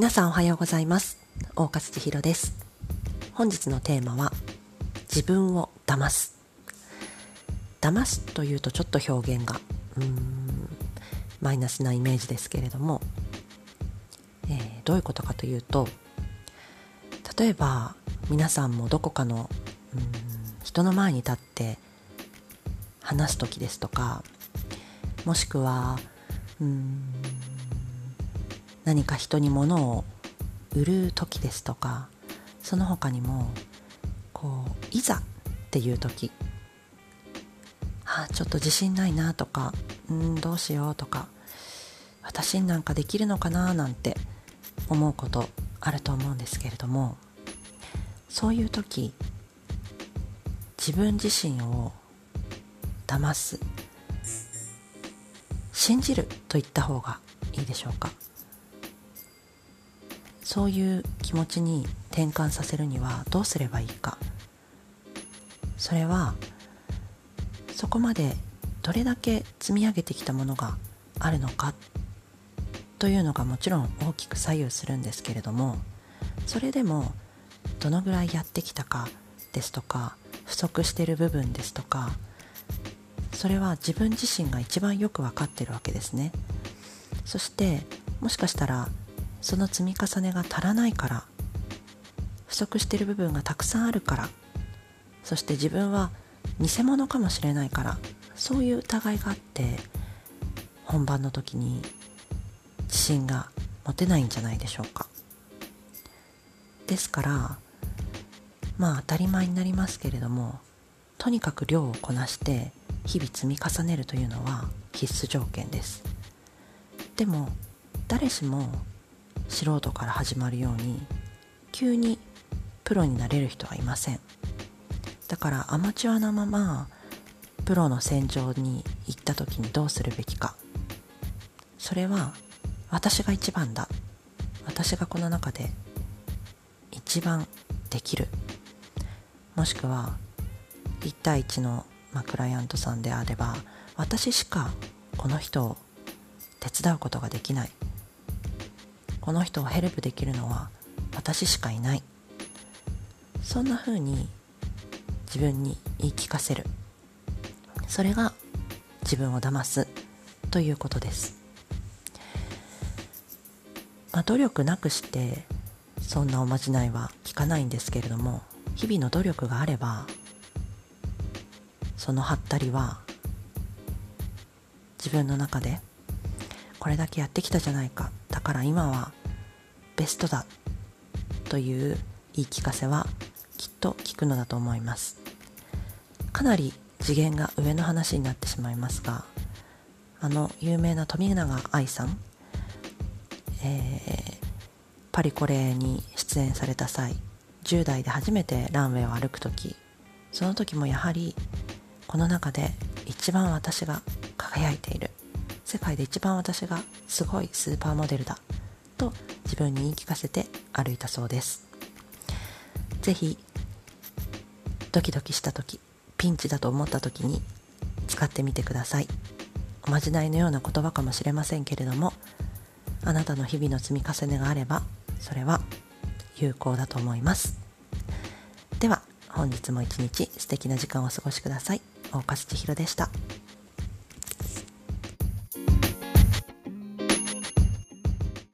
皆さんおはようございます。大勝千尋です。本日のテーマは自分を騙す。騙すというとちょっと表現がうーんマイナスなイメージですけれども、えー、どういうことかというと例えば皆さんもどこかのうん人の前に立って話す時ですとかもしくはうん何か人に物を売る時ですとかその他にもこういざっていう時あちょっと自信ないなとかうんどうしようとか私になんかできるのかななんて思うことあると思うんですけれどもそういう時自分自身を騙す信じると言った方がいいでしょうか？そういう気持ちに転換させるにはどうすればいいか。それはそこまでどれだけ積み上げてきたものがあるのかというのがもちろん大きく左右するんですけれどもそれでもどのぐらいやってきたかですとか不足してる部分ですとかそれは自分自身が一番よく分かってるわけですね。そしてもしかしたらその積み重ねが足らないから不足している部分がたくさんあるからそして自分は偽物かもしれないからそういう疑いがあって本番の時に自信が持てないんじゃないでしょうか。ですからまあ当たり前になりますけれどもとにかく量をこなして日々積み重ねるというのは必須条件です。でも誰しも素人から始まるように急にプロになれる人はいません。だからアマチュアなままプロの戦場に行った時にどうするべきか。それは私が一番だ。私がこの中で一番できる。もしくは1対1の、まあ、クライアントさんであれば私しかこの人を手伝うことができない。この人をヘルプできるのは私しかいない。そんな風に自分に言い聞かせる。それが自分を騙すということです、まあ、努力なくしてそんなおまじないは効かないんですけれども日々の努力があればそのハったりは自分の中でこれだけやってきたじゃないか。だから今はベストだという言い聞かせはきっと効くのだと思います。かなり次元が上の話になってしまいますがあの有名な富永愛さん、えー、パリコレに出演された際10代で初めてランウェイを歩く時その時もやはりこの中で一番私が輝いている。世界で一番私がすごいスーパーモデルだと自分に言い聞かせて歩いたそうです。是非ドキドキした時ピンチだと思った時に使ってみてください。おまじないのような言葉かもしれませんけれどもあなたの日々の積み重ねがあればそれは有効だと思います。では本日も一日素敵な時間をお過ごしください。大勝千尋でした。